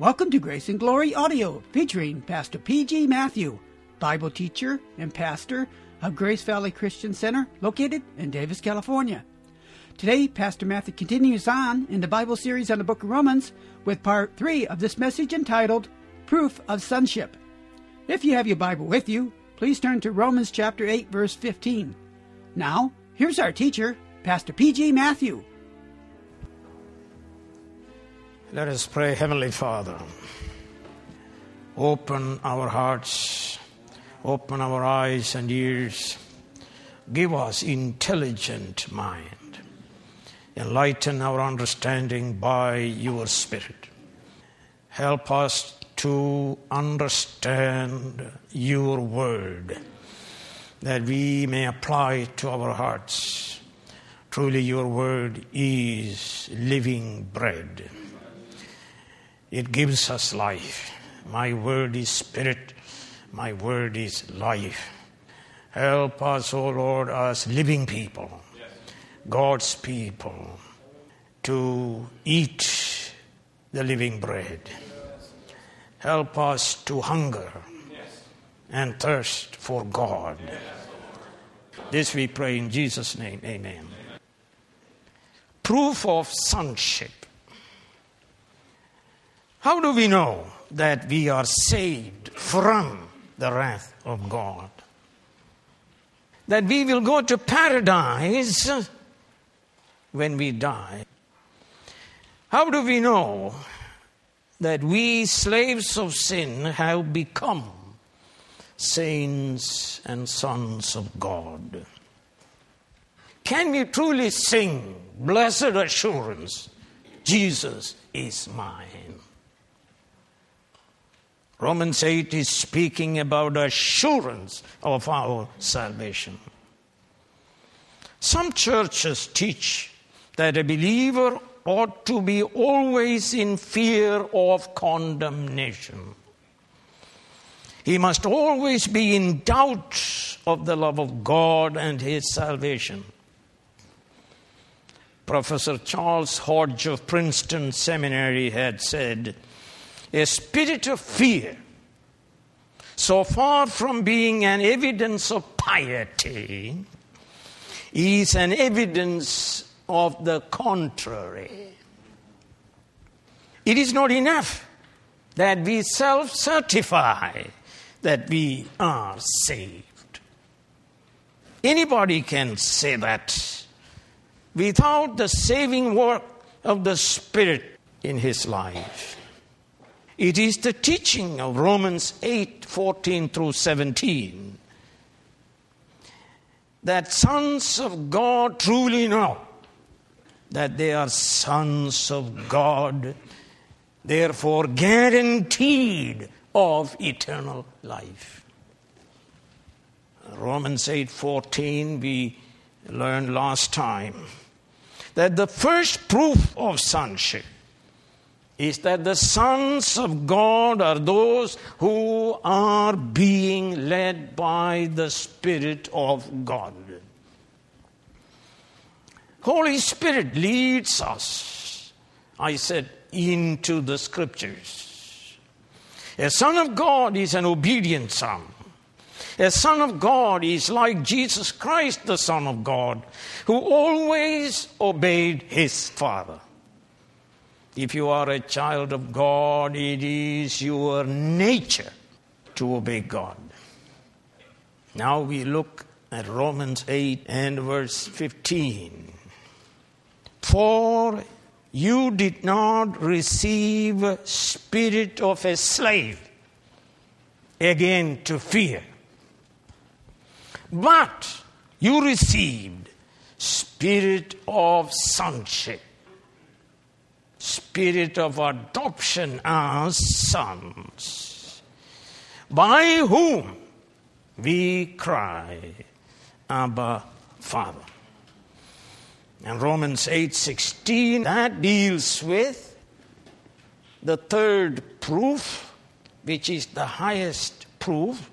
Welcome to Grace and Glory Audio, featuring Pastor P.G. Matthew, Bible teacher and pastor of Grace Valley Christian Center, located in Davis, California. Today, Pastor Matthew continues on in the Bible series on the book of Romans with part three of this message entitled Proof of Sonship. If you have your Bible with you, please turn to Romans chapter 8, verse 15. Now, here's our teacher, Pastor P.G. Matthew. Let us pray, Heavenly Father. Open our hearts, open our eyes and ears. Give us intelligent mind. Enlighten our understanding by your Spirit. Help us to understand your word that we may apply it to our hearts. Truly, your word is living bread. It gives us life. My word is spirit. My word is life. Help us, O oh Lord, as living people, God's people, to eat the living bread. Help us to hunger and thirst for God. This we pray in Jesus' name. Amen. Proof of sonship. How do we know that we are saved from the wrath of God? That we will go to paradise when we die? How do we know that we, slaves of sin, have become saints and sons of God? Can we truly sing, Blessed Assurance, Jesus is mine? Romans 8 is speaking about assurance of our salvation. Some churches teach that a believer ought to be always in fear of condemnation. He must always be in doubt of the love of God and his salvation. Professor Charles Hodge of Princeton Seminary had said, a spirit of fear, so far from being an evidence of piety, is an evidence of the contrary. It is not enough that we self certify that we are saved. Anybody can say that without the saving work of the Spirit in his life. It is the teaching of Romans 8 14 through 17 that sons of God truly know that they are sons of God, therefore guaranteed of eternal life. Romans 8:14 we learned last time that the first proof of sonship is that the sons of God are those who are being led by the Spirit of God. Holy Spirit leads us, I said, into the scriptures. A son of God is an obedient son. A son of God is like Jesus Christ, the Son of God, who always obeyed his Father. If you are a child of God, it is your nature to obey God. Now we look at Romans 8 and verse 15. For you did not receive spirit of a slave again to fear but you received spirit of sonship spirit of adoption as sons, by whom we cry, Abba, Father. And Romans 8:16 that deals with the third proof, which is the highest proof,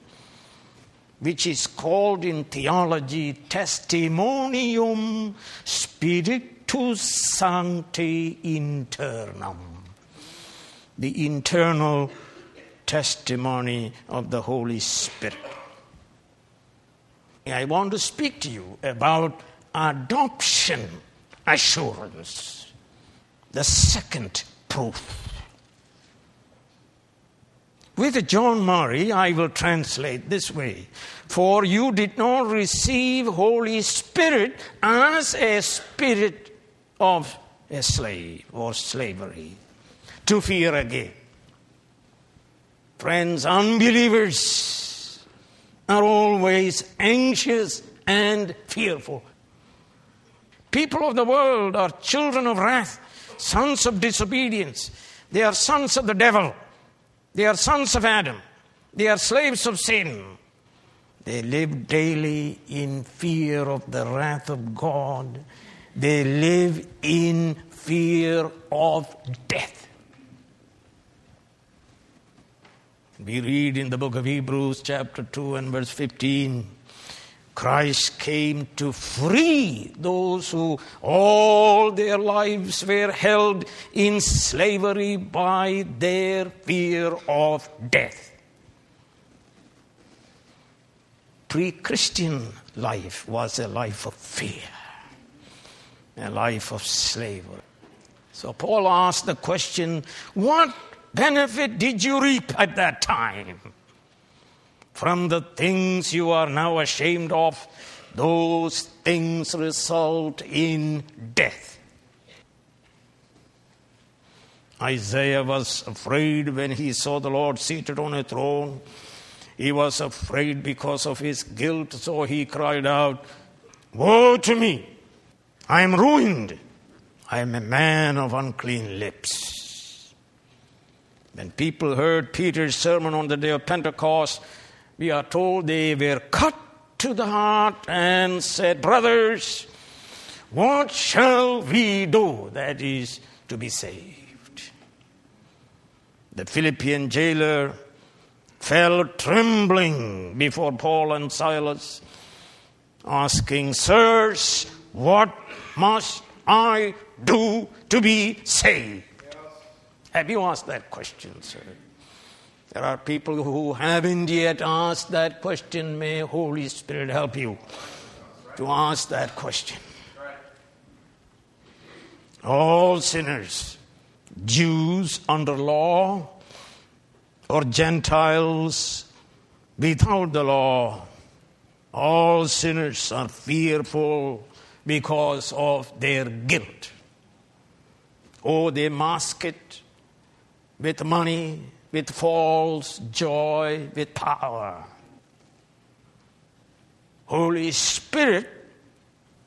which is called in theology testimonium spiritus sancti internum. the internal testimony of the Holy Spirit. I want to speak to you about adoption assurance, the second proof. With John Murray, I will translate this way For you did not receive Holy Spirit as a spirit of a slave or slavery to fear again. Friends, unbelievers are always anxious and fearful. People of the world are children of wrath, sons of disobedience. They are sons of the devil. They are sons of Adam. They are slaves of sin. They live daily in fear of the wrath of God. They live in fear of death. We read in the book of Hebrews, chapter 2, and verse 15 Christ came to free those who all their lives were held in slavery by their fear of death. Pre Christian life was a life of fear, a life of slavery. So Paul asked the question what benefit did you reap at that time? From the things you are now ashamed of, those things result in death. Isaiah was afraid when he saw the Lord seated on a throne. He was afraid because of his guilt, so he cried out, Woe to me! I am ruined. I am a man of unclean lips. When people heard Peter's sermon on the day of Pentecost, we are told they were cut to the heart and said, Brothers, what shall we do? That is to be saved. The Philippian jailer fell trembling before Paul and Silas, asking, Sirs, what must I do to be saved? Have you asked that question, sir? There are people who haven't yet asked that question. May Holy Spirit help you to ask that question. All sinners, Jews under law, or Gentiles without the law, all sinners are fearful because of their guilt. Oh, they mask it with money, with false joy, with power. Holy Spirit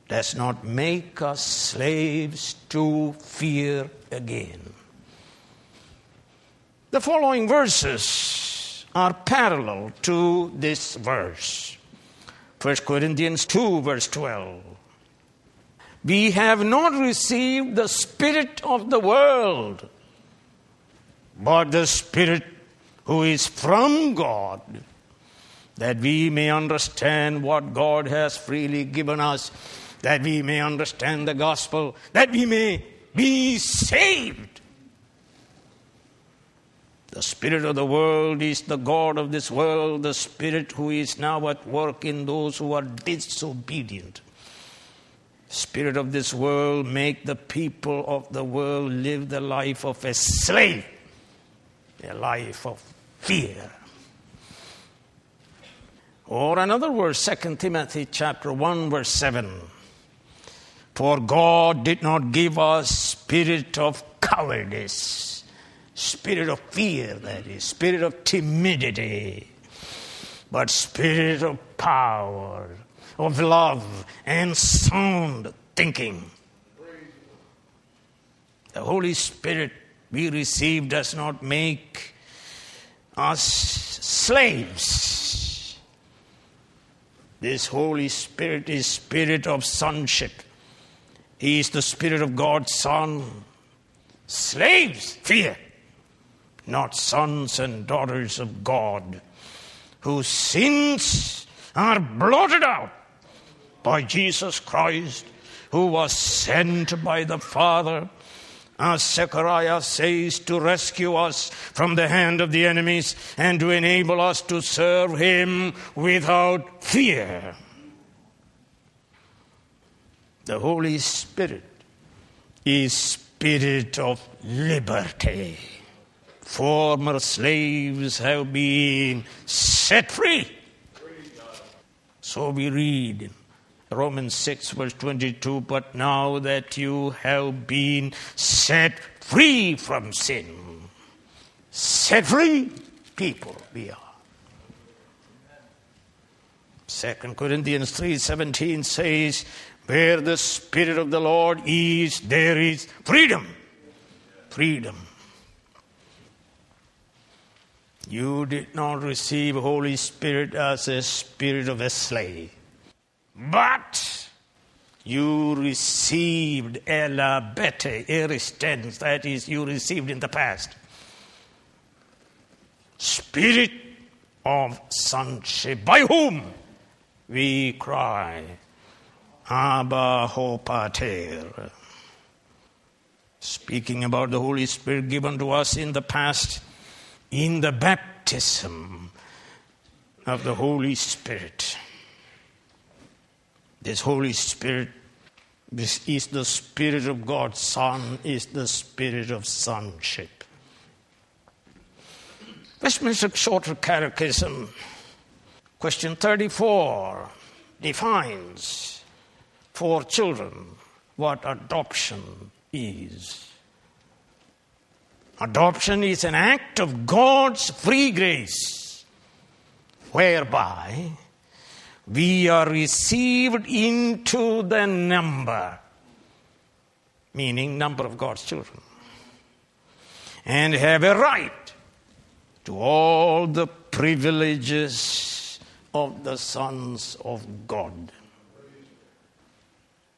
does not make us slaves to fear again. The following verses are parallel to this verse. 1 Corinthians 2, verse 12. We have not received the Spirit of the world but the Spirit who is from God, that we may understand what God has freely given us, that we may understand the gospel, that we may be saved. The spirit of the world is the God of this world, the spirit who is now at work in those who are disobedient. Spirit of this world make the people of the world live the life of a slave a life of fear. Or another verse, 2 Timothy chapter 1, verse 7. For God did not give us spirit of cowardice, spirit of fear, that is, spirit of timidity, but spirit of power, of love, and sound thinking. The Holy Spirit we receive does not make us slaves. This Holy Spirit is spirit of sonship. He is the spirit of God's Son. Slaves fear, not sons and daughters of God, whose sins are blotted out by Jesus Christ, who was sent by the Father as Zechariah says, to rescue us from the hand of the enemies and to enable us to serve Him without fear. The Holy Spirit is Spirit of liberty. Former slaves have been set free. So we read Romans 6, verse 22 But now that you have been set free from sin, set free people we are. 2 Corinthians 3:17 says, "Where the spirit of the Lord is, there is freedom." Freedom. You did not receive Holy Spirit as a spirit of a slave. But you received elabete aorist tense, that is, you received in the past. Spirit of sonship, by whom we cry, Abba ho pater. Speaking about the Holy Spirit given to us in the past, in the baptism of the Holy Spirit. This Holy Spirit this is the Spirit of God. Son is the Spirit of sonship. Westminster Shorter Catechism, question 34, defines for children what adoption is. Adoption is an act of God's free grace whereby we are received into the number, meaning number of God's children, and have a right to all the privileges of the sons of God.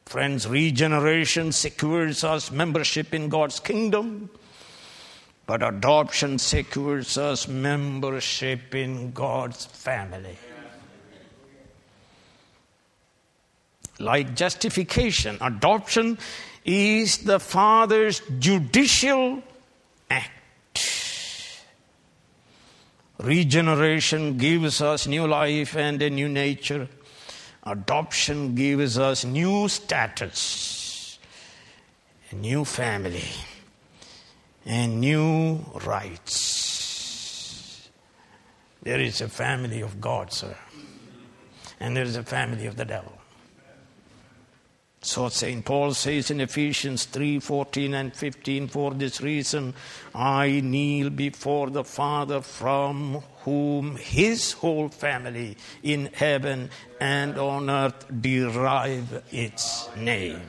Friends, regeneration secures us membership in God's kingdom, but adoption secures us membership in God's family. Like justification. Adoption is the Father's judicial act. Regeneration gives us new life and a new nature. Adoption gives us new status, a new family, and new rights. There is a family of God, sir, and there is a family of the devil. So St. Paul says in Ephesians 3 14 and 15, For this reason I kneel before the Father from whom his whole family in heaven and on earth derive its name.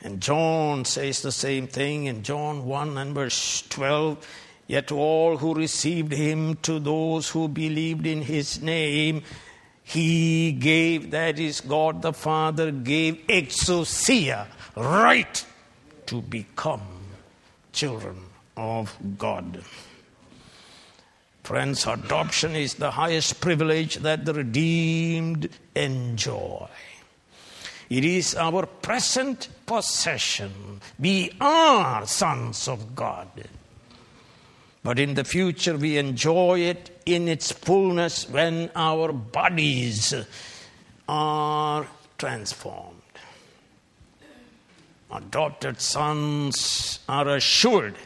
And John says the same thing in John 1 and verse 12. Yet to all who received him, to those who believed in his name, he gave, that is, God the Father gave exousia, right to become children of God. Friends, adoption is the highest privilege that the redeemed enjoy. It is our present possession. We are sons of God. But in the future, we enjoy it in its fullness when our bodies are transformed. Adopted sons are assured,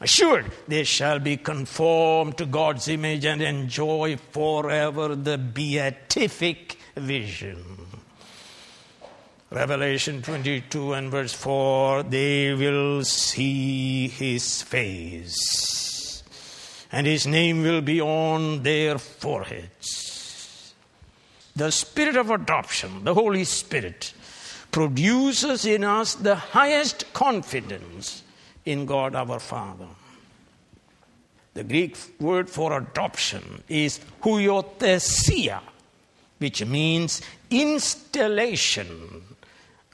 assured they shall be conformed to God's image and enjoy forever the beatific vision. Revelation 22 and verse 4 they will see his face, and his name will be on their foreheads. The spirit of adoption, the Holy Spirit, produces in us the highest confidence in God our Father. The Greek word for adoption is huiothesia, which means installation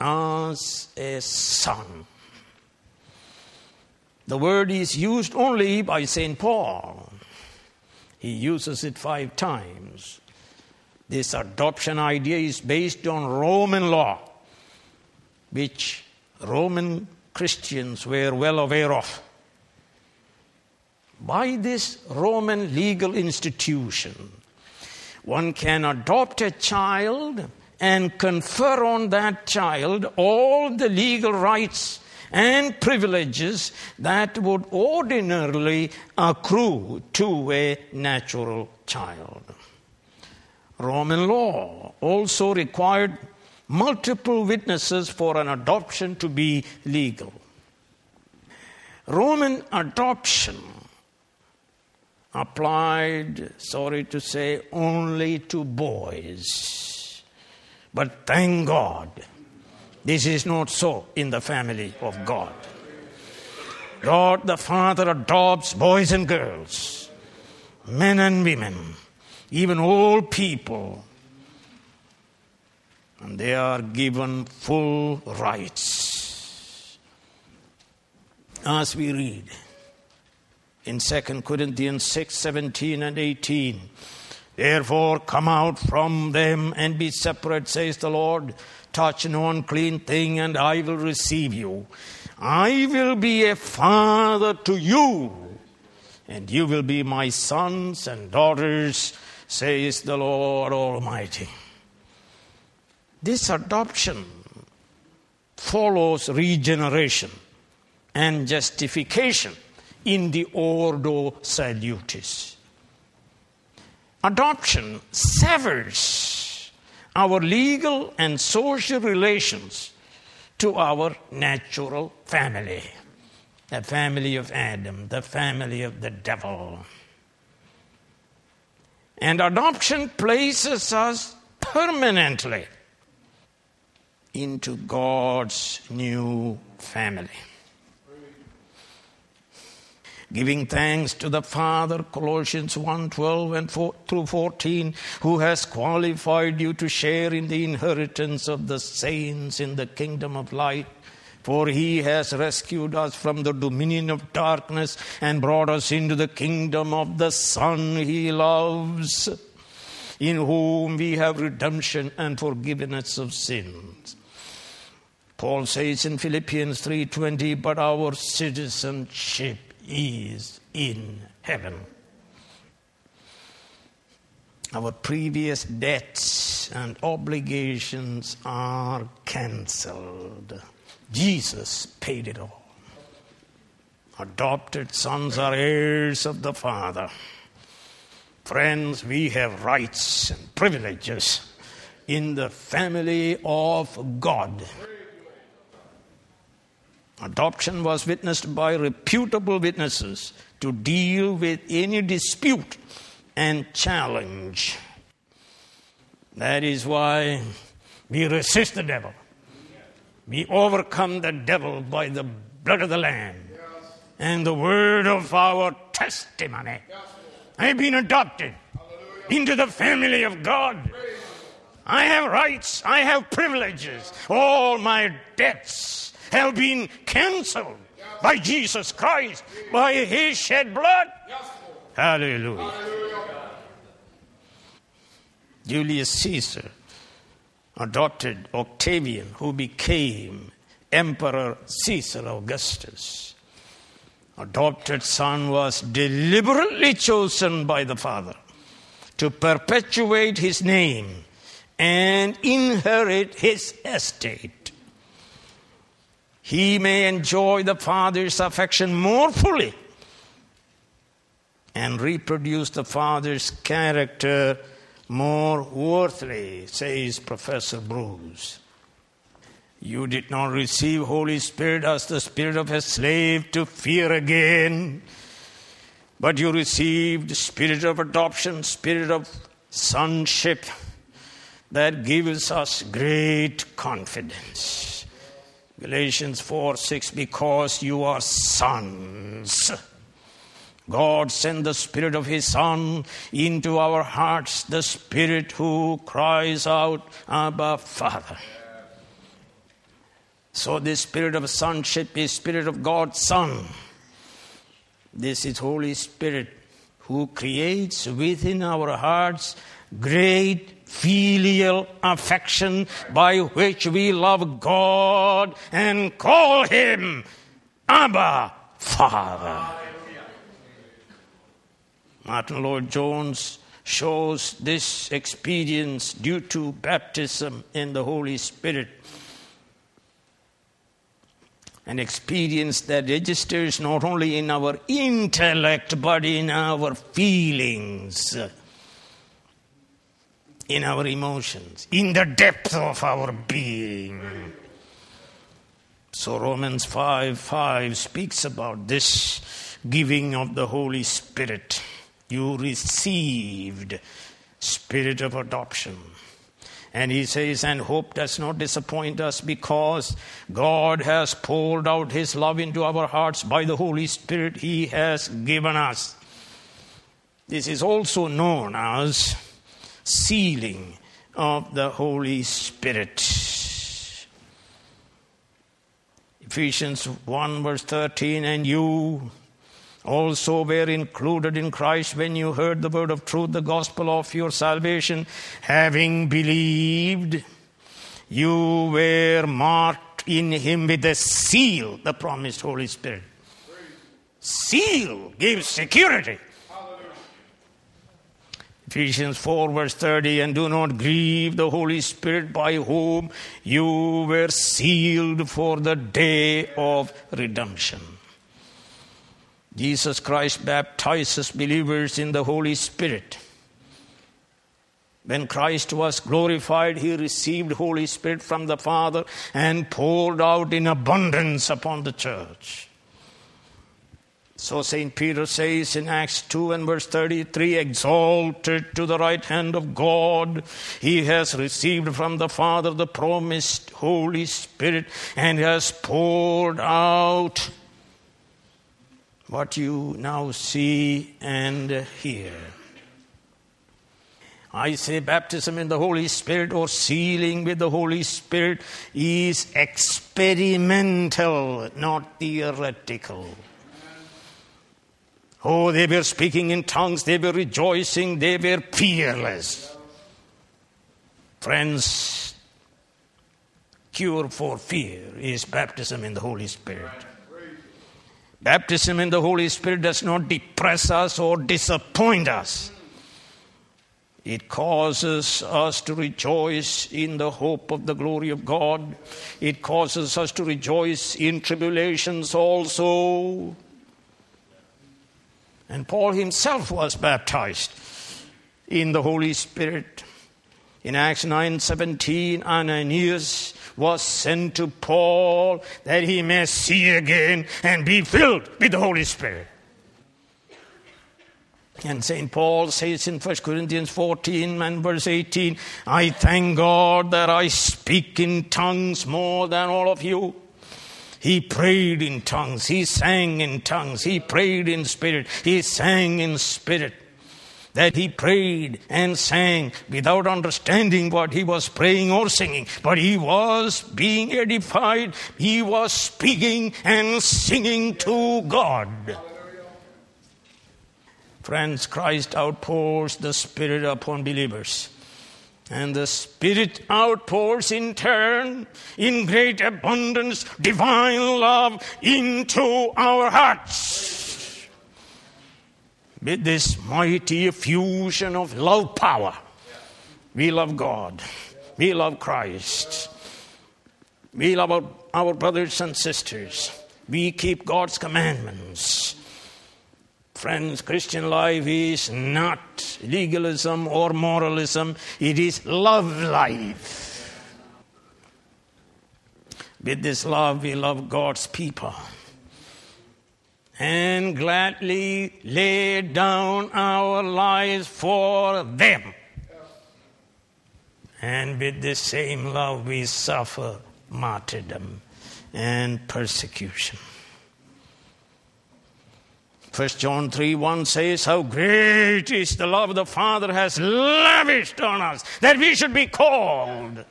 as a son. The word is used only by St. Paul. He uses it five times. This adoption idea is based on Roman law. which Roman Christians were well aware of. By this Roman legal institution, one can adopt a child and confer on that child all the legal rights and privileges that would ordinarily accrue to a natural child. Roman law also required multiple witnesses for an adoption to be legal. Roman adoption applied, sorry to say, only to boys. But thank God, this is not so in the family of God. God the Father adopts boys and girls, men and women, even old people, and they are given full rights. As we read, in 2 Corinthians 6 17 and 18. Therefore, come out from them and be separate, says the Lord. Touch no unclean thing, and I will receive you. I will be a father to you, and you will be my sons and daughters, says the Lord Almighty. This adoption follows regeneration and justification in the Ordo Salutis. Adoption severs our legal and social relations to our natural family, the family of Adam, the family of the devil. And adoption places us permanently into God's new family giving thanks to the Father, Colossians 1 12 and 4, through 14, who has qualified you to share in the inheritance of the saints in the kingdom of light. For he has rescued us from the dominion of darkness and brought us into the kingdom of the Son he loves, in whom we have redemption and forgiveness of sins. Paul says in Philippians 3:20, but our citizenship is in heaven. Our previous debts and obligations are cancelled. Jesus paid it all. Adopted sons are heirs of the Father. Friends, we have rights and privileges in the family of God. Adoption was witnessed by reputable witnesses to deal with any dispute and challenge. That is why we resist the devil. We overcome the devil by the blood of the Lamb and the word of our testimony. I've been adopted into the family of God. I have rights, I have privileges, all my debts have been cancelled by Jesus Christ, by his shed blood. Hallelujah. Julius Caesar adopted Octavian, who became Emperor Caesar Augustus. Adopted son was deliberately chosen by the father to perpetuate his name and inherit his estate he may enjoy the Father's affection more fully and reproduce the Father's character more worthily, says Professor Bruce. You did not receive Holy Spirit as the spirit of a slave to fear again, but you received spirit of adoption, spirit of sonship that gives us great confidence. Galatians 4 6, because you are sons. God sent the Spirit of His Son into our hearts, the Spirit who cries out, Abba, Father. So, this spirit of sonship is Spirit of God's Son. This is Holy Spirit who creates within our hearts great filial affection by which we love God and call Him Abba, Father. Martyn Lloyd-Jones shows this experience due to baptism in the Holy Spirit. An experience that registers not only in our intellect but in our feelings, in our emotions, in the depth of our being. So Romans 5 5 speaks about this giving of the Holy Spirit you received spirit of adoption. And he says, and hope does not disappoint us because God has poured out his love into our hearts by the Holy Spirit he has given us. This is also known as sealing of the Holy Spirit. Ephesians 1 verse 13, and you also were included in Christ when you heard the word of truth, the gospel of your salvation. Having believed, you were marked in him with the seal, the promised Holy Spirit. Seal gives security. Ephesians 4, verse 30, and do not grieve the Holy Spirit by whom you were sealed for the day of redemption. Jesus Christ baptizes believers in the Holy Spirit. When Christ was glorified, he received Holy Spirit from the Father and poured out in abundance upon the church. So St. Peter says in Acts 2 and verse 33 Exalted to the right hand of God, he has received from the Father the promised Holy Spirit and has poured out what you now see and hear. I say baptism in the Holy Spirit or sealing with the Holy Spirit is experimental, not theoretical. Oh, they were speaking in tongues, they were rejoicing, they were fearless. Friends, cure for fear is baptism in the Holy Spirit. Baptism in the Holy Spirit does not depress us or disappoint us. It causes us to rejoice in the hope of the glory of God. It causes us to rejoice in tribulations also. And Paul himself was baptized in the Holy Spirit. In Acts 9:17, Ananias was sent to Paul that he may see again and be filled with the Holy Spirit. And St. Paul says in 1 Corinthians 14 and verse 18, I thank God that I speak in tongues more than all of you. He prayed in tongues, he sang in tongues, he prayed in spirit, he sang in spirit. That he prayed and sang without understanding what he was praying or singing, but he was being edified, he was speaking and singing to God. Friends, Christ outpours the Spirit upon believers. And the Spirit outpours in turn, in great abundance, divine love into our hearts with this mighty effusion of love power. We love God. We love Christ. We love our, our brothers and sisters. We keep God's commandments. Friends, Christian life is not legalism or moralism, it is love life. With this love, we love God's people and gladly lay down our lives for them. And with the same love, we suffer martyrdom and persecution. 1 John 3 1 says, How great is the love the Father has lavished on us that we should be called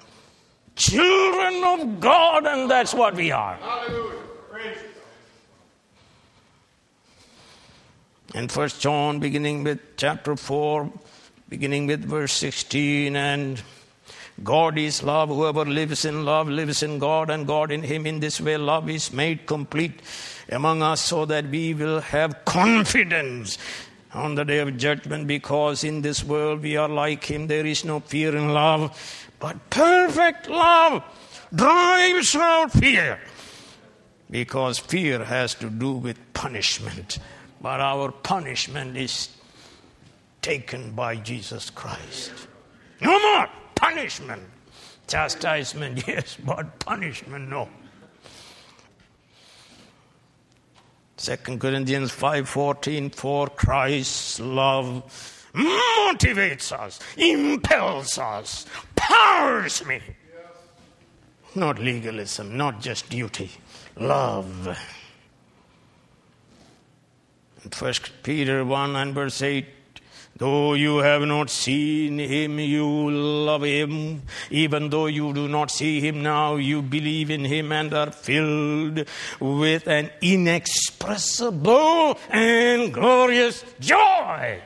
children of God, and that's what we are. Hallelujah. And First John, beginning with chapter 4, beginning with verse 16 and God is love. Whoever lives in love lives in God and God in him. In this way, love is made complete among us so that we will have confidence on the day of judgment because in this world we are like him. There is no fear in love, but perfect love drives out fear because fear has to do with punishment. But our punishment is taken by Jesus Christ. No more punishment. Chastisement, yes, but punishment, no. 2 Corinthians 5:14 for Christ's love motivates us, impels us, powers me. Not legalism, not just duty, love. In 1 Peter 1 and verse 8 Though you have not seen him, you love him. Even though you do not see him now, you believe in him and are filled with an inexpressible and glorious joy.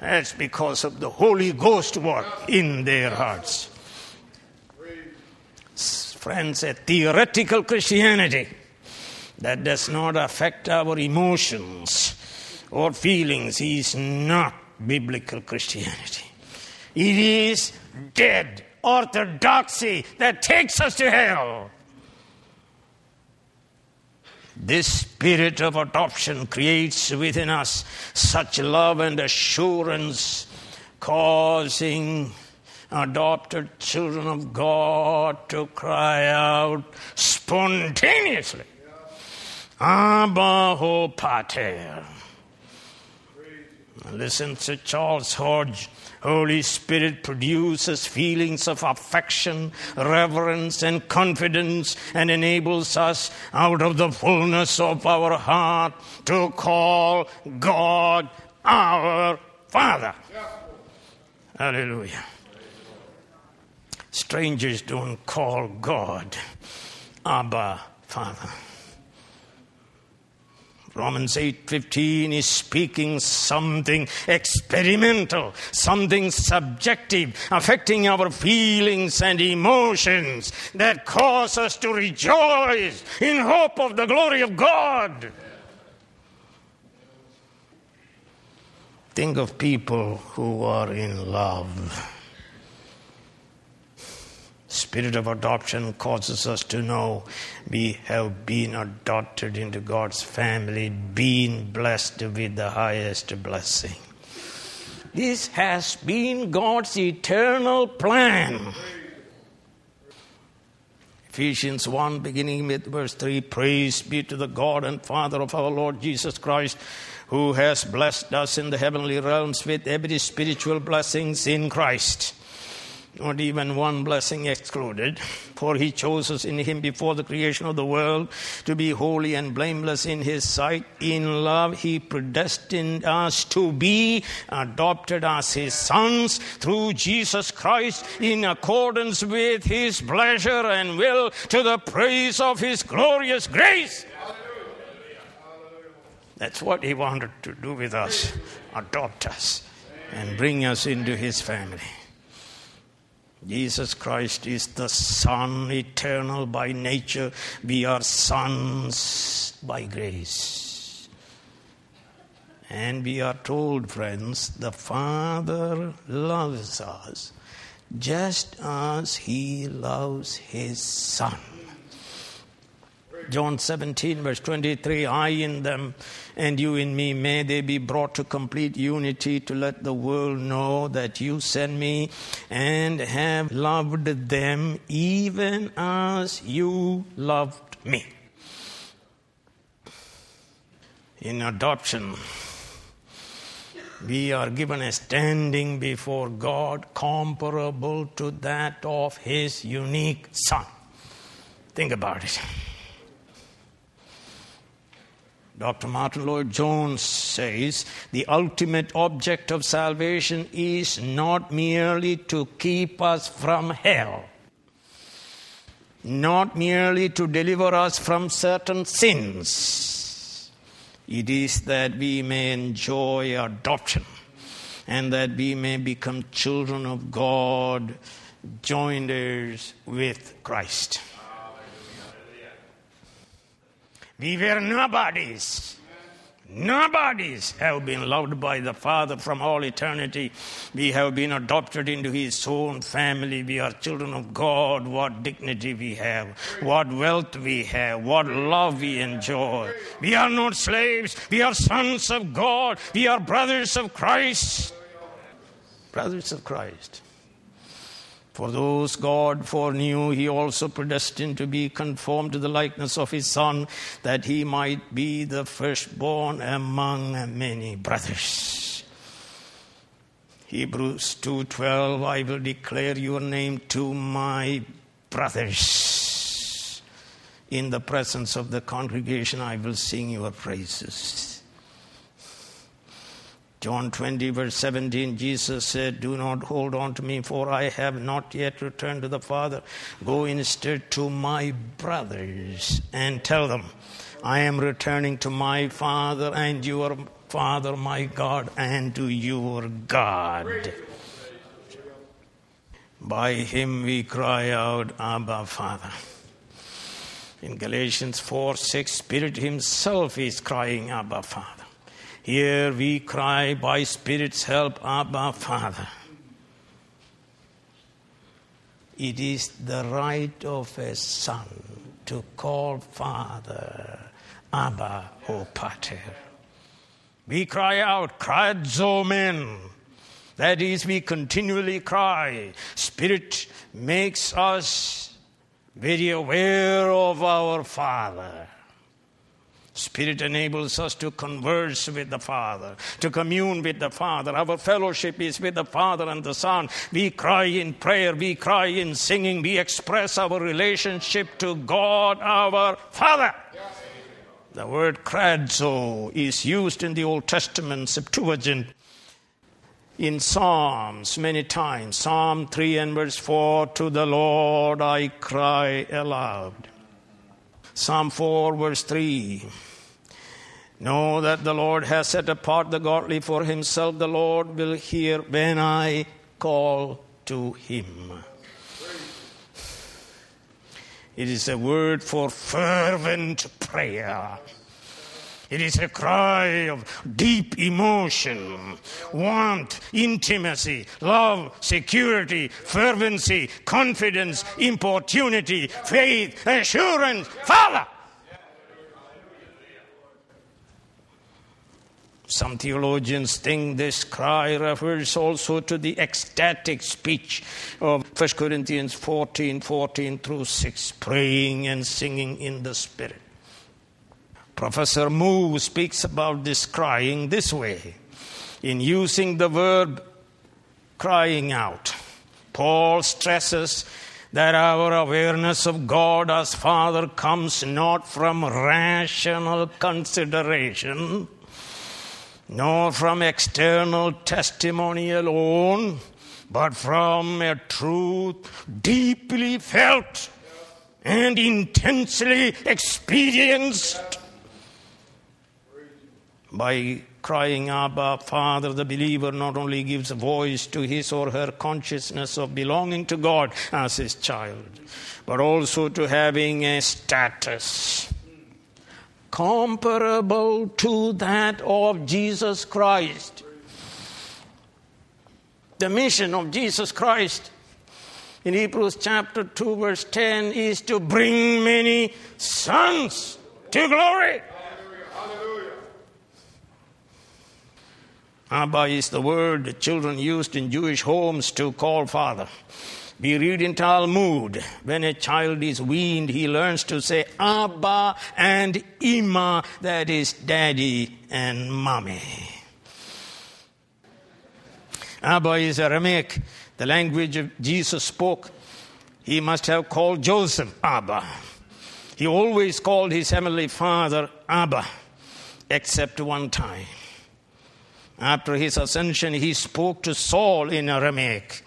That's because of the Holy Ghost work in their hearts. Friends, a theoretical Christianity that does not affect our emotions or feelings is not biblical Christianity. It is dead orthodoxy that takes us to hell. This spirit of adoption creates within us such love and assurance, causing adopted children of God to cry out spontaneously, Abba, ho pater. Listen to Charles Hodge. Holy Spirit produces feelings of affection, reverence, and confidence and enables us out of the fullness of our heart to call God our Father. Hallelujah. Strangers don't call God Abba Father. Romans 8:15 is speaking something experimental, something subjective, affecting our feelings and emotions that cause us to rejoice in hope of the glory of God. Think of people who are in love. Spirit of adoption causes us to know we have been adopted into God's family, being blessed with the highest blessing. This has been God's eternal plan. Ephesians 1, beginning with verse 3 Praise be to the God and Father of our Lord Jesus Christ, who has blessed us in the heavenly realms with every spiritual blessings in Christ not even one blessing excluded. For he chose us in him before the creation of the world to be holy and blameless in his sight. In love, he predestined us to be adopted as his sons through Jesus Christ in accordance with his pleasure and will to the praise of his glorious grace. That's what he wanted to do with us adopt us and bring us into his family. Jesus Christ is the Son, eternal by nature. We are sons by grace. And we are told, friends, the Father loves us just as He loves His Son. John 17, verse 23 I in them and you in me, may they be brought to complete unity to let the world know that you sent me and have loved them even as you loved me. In adoption, we are given a standing before God comparable to that of His unique Son. Think about it. Dr. Martyn Lloyd-Jones says the ultimate object of salvation is not merely to keep us from hell, not merely to deliver us from certain sins. It is that we may enjoy adoption and that we may become children of God, joined with Christ. We were nobodies. Nobodies have been loved by the Father from all eternity. We have been adopted into His own family. We are children of God. What dignity we have, what wealth we have, what love we enjoy. We are not slaves. We are sons of God. We are brothers of Christ. Brothers of Christ. For those God foreknew, he also predestined to be conformed to the likeness of his Son, that he might be the firstborn among many brothers. Hebrews 2:12 I will declare your name to my brothers. In the presence of the congregation I will sing your praises. John 20, verse 17, Jesus said, Do not hold on to me, for I have not yet returned to the Father. Go instead to my brothers and tell them, I am returning to my Father and your Father, my God, and to your God. By him we cry out, Abba, Father. In Galatians 4 6, Spirit Himself is crying, Abba, Father. Here we cry by Spirit's help, Abba, Father. It is the right of a son to call Father, Abba, Ho Pater. We cry out, krazomen. That is, we continually cry. Spirit makes us very aware of our Father. Spirit enables us to converse with the Father, to commune with the Father. Our fellowship is with the Father and the Son. We cry in prayer, we cry in singing, we express our relationship to God our Father. The word krazo is used in the Old Testament Septuagint in Psalms many times. Psalm 3 and verse 4 To the Lord I cry aloud. Psalm 4, verse 3 Know that the Lord has set apart the godly for himself. The Lord will hear when I call to him. It is a word for fervent prayer. It is a cry of deep emotion, want, intimacy, love, security, fervency, confidence, importunity, faith, assurance. Father! Some theologians think this cry refers also to the ecstatic speech of 1 Corinthians 14 14 through 6, praying and singing in the Spirit. Professor Moo speaks about this crying this way in using the verb crying out. Paul stresses that our awareness of God as Father comes not from rational consideration nor from external testimony alone, but from a truth deeply felt and intensely experienced. By crying, Abba, Father, the believer not only gives voice to his or her consciousness of belonging to God as his child, but also to having a status comparable to that of Jesus Christ. The mission of Jesus Christ in Hebrews chapter 2, verse 10 is to bring many sons to glory. Abba is the word the children used in Jewish homes to call father. We read in Talmud, when a child is weaned, he learns to say Abba and Ima, that is daddy and mommy. Abba is Aramaic, the language of Jesus spoke. He must have called Joseph Abba. He always called his heavenly father Abba, except one time. After his ascension, he spoke to Saul in Aramaic.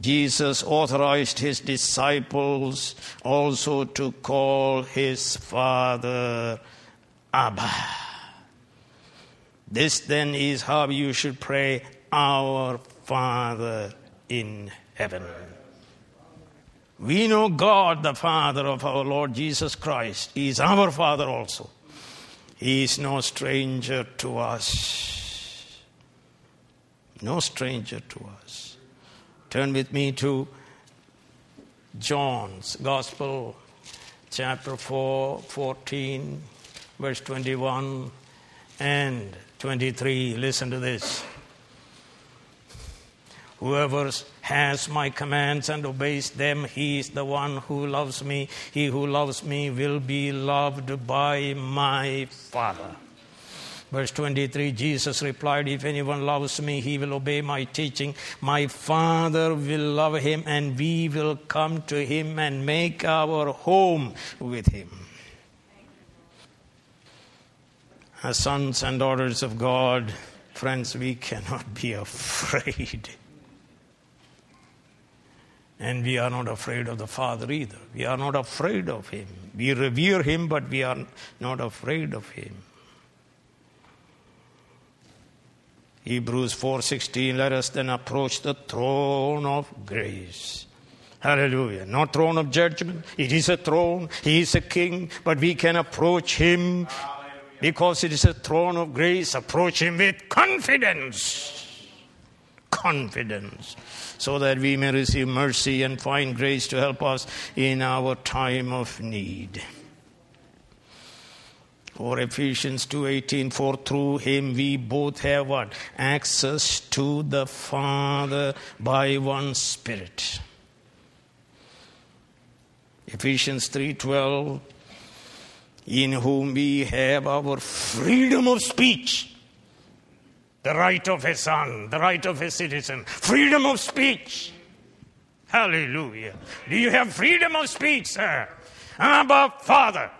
Jesus authorized his disciples also to call his father Abba. This then is how you should pray our Father in heaven. We know God, the Father of our Lord Jesus Christ. Is our Father also. He is no stranger to us. No stranger to us. Turn with me to John's Gospel, chapter 4, 14, verse 21 and 23. Listen to this. Whoever has my commands and obeys them, he is the one who loves me. He who loves me will be loved by my Father. Verse 23 Jesus replied, If anyone loves me, he will obey my teaching. My Father will love him, and we will come to him and make our home with him. As sons and daughters of God, friends, we cannot be afraid and we are not afraid of the Father either. We are not afraid of Him. We revere Him, but we are not afraid of Him. Hebrews 4:16 let us then approach the throne of grace. Hallelujah. Not throne of judgment. It is a throne. He is a king, but we can approach him because it is a throne of grace. Approach him with confidence. Confidence so that we may receive mercy and find grace to help us in our time of need. For Ephesians 2:18 for through him we both have what access to the Father by one spirit. Ephesians 3:12 in whom we have our freedom of speech the right of a son, the right of a citizen, freedom of speech. Hallelujah. Do you have freedom of speech, sir? Abba, Father.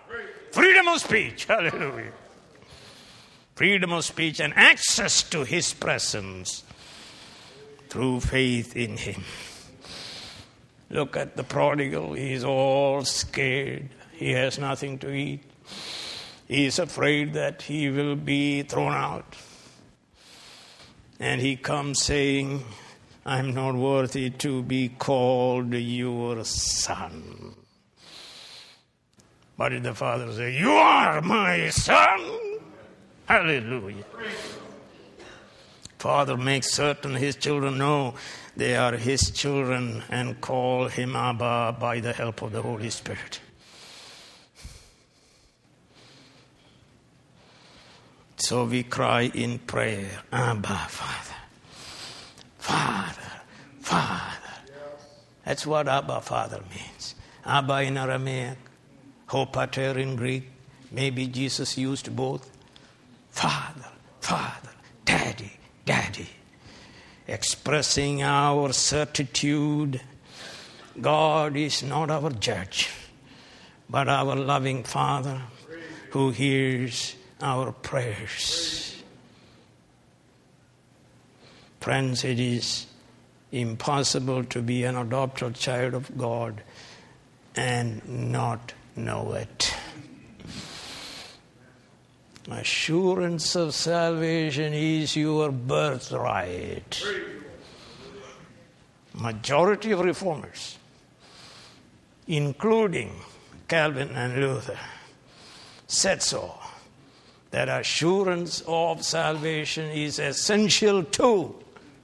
Freedom of speech. Hallelujah. Freedom of speech and access to His presence through faith in Him. Look at the prodigal. He's all scared. He has nothing to eat. He is afraid that he will be thrown out. And he comes saying, I'm not worthy to be called your son. What did the father say? You are my son. Hallelujah. Father makes certain his children know they are his children and call him Abba by the help of the Holy Spirit. So we cry in prayer, Abba, Father. Father, Father. That's what Abba, Father means. Abba in Aramaic, Ho Pater in Greek. Maybe Jesus used both. Father, Father, Daddy, Daddy. Expressing our certitude God is not our judge, but our loving Father who hears our prayers. Friends, it is impossible to be an adopted child of God and not know it. Assurance of salvation is your birthright. Majority of reformers, including Calvin and Luther, said so that assurance of salvation is essential to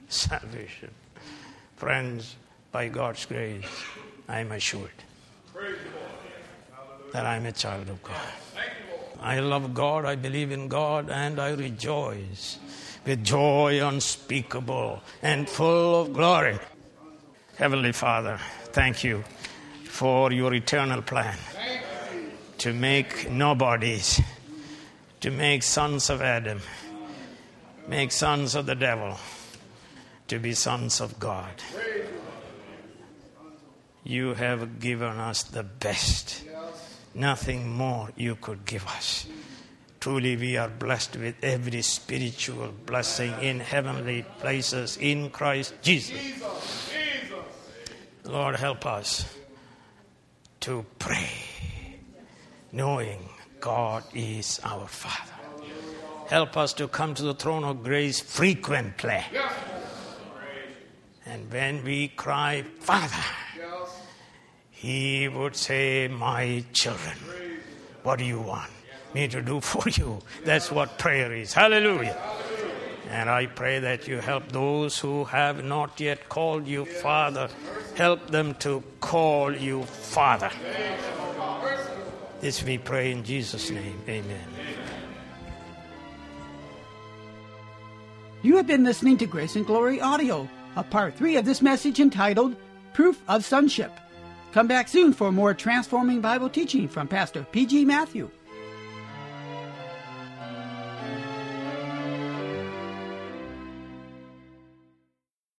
salvation. Friends, by God's grace, I am assured that I am a child of God. I love God, I believe in God, and I rejoice with joy unspeakable and full of glory. Heavenly Father, thank you for your eternal plan to make nobodies to make sons of Adam, make sons of the devil, to be sons of God. You have given us the best. Nothing more you could give us. Truly, we are blessed with every spiritual blessing in heavenly places in Christ Jesus. Lord, help us to pray, knowing God is our Father. Help us to come to the throne of grace frequently. And when we cry, Father, he would say, My children, what do you want me to do for you? That's what prayer is. Hallelujah. And I pray that you help those who have not yet called you Father, help them to call you Father. This we pray in Jesus' name. Amen. You have been listening to Grace and Glory Audio, a part three of this message entitled Proof of Sonship. Come back soon for more transforming Bible teaching from Pastor P.G. Matthew.